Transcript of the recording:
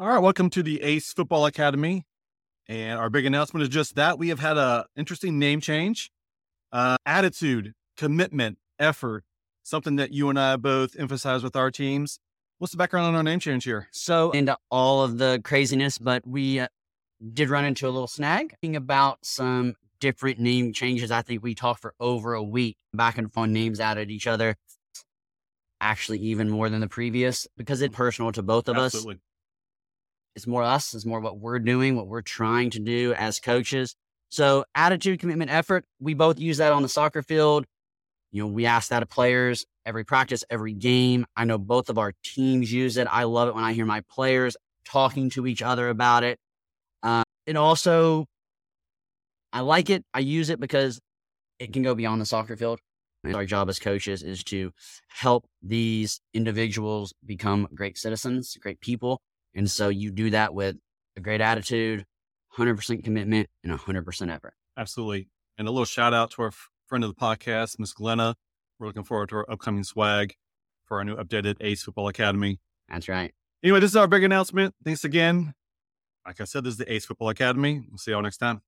All right, welcome to the Ace Football Academy. And our big announcement is just that we have had a interesting name change. Uh, attitude, commitment, effort, something that you and I both emphasize with our teams. What's the background on our name change here? So, into all of the craziness, but we uh, did run into a little snag thinking about some different name changes. I think we talked for over a week back and forth names out at each other. Actually, even more than the previous because it's personal to both of Absolutely. us. It's more us. It's more what we're doing, what we're trying to do as coaches. So attitude, commitment, effort. We both use that on the soccer field. You know, we ask that of players every practice, every game. I know both of our teams use it. I love it when I hear my players talking to each other about it. Uh, and also, I like it. I use it because it can go beyond the soccer field. And our job as coaches is to help these individuals become great citizens, great people. And so you do that with a great attitude, 100% commitment, and 100% effort. Absolutely. And a little shout out to our friend of the podcast, Miss Glenna. We're looking forward to our upcoming swag for our new updated Ace Football Academy. That's right. Anyway, this is our big announcement. Thanks again. Like I said, this is the Ace Football Academy. We'll see y'all next time.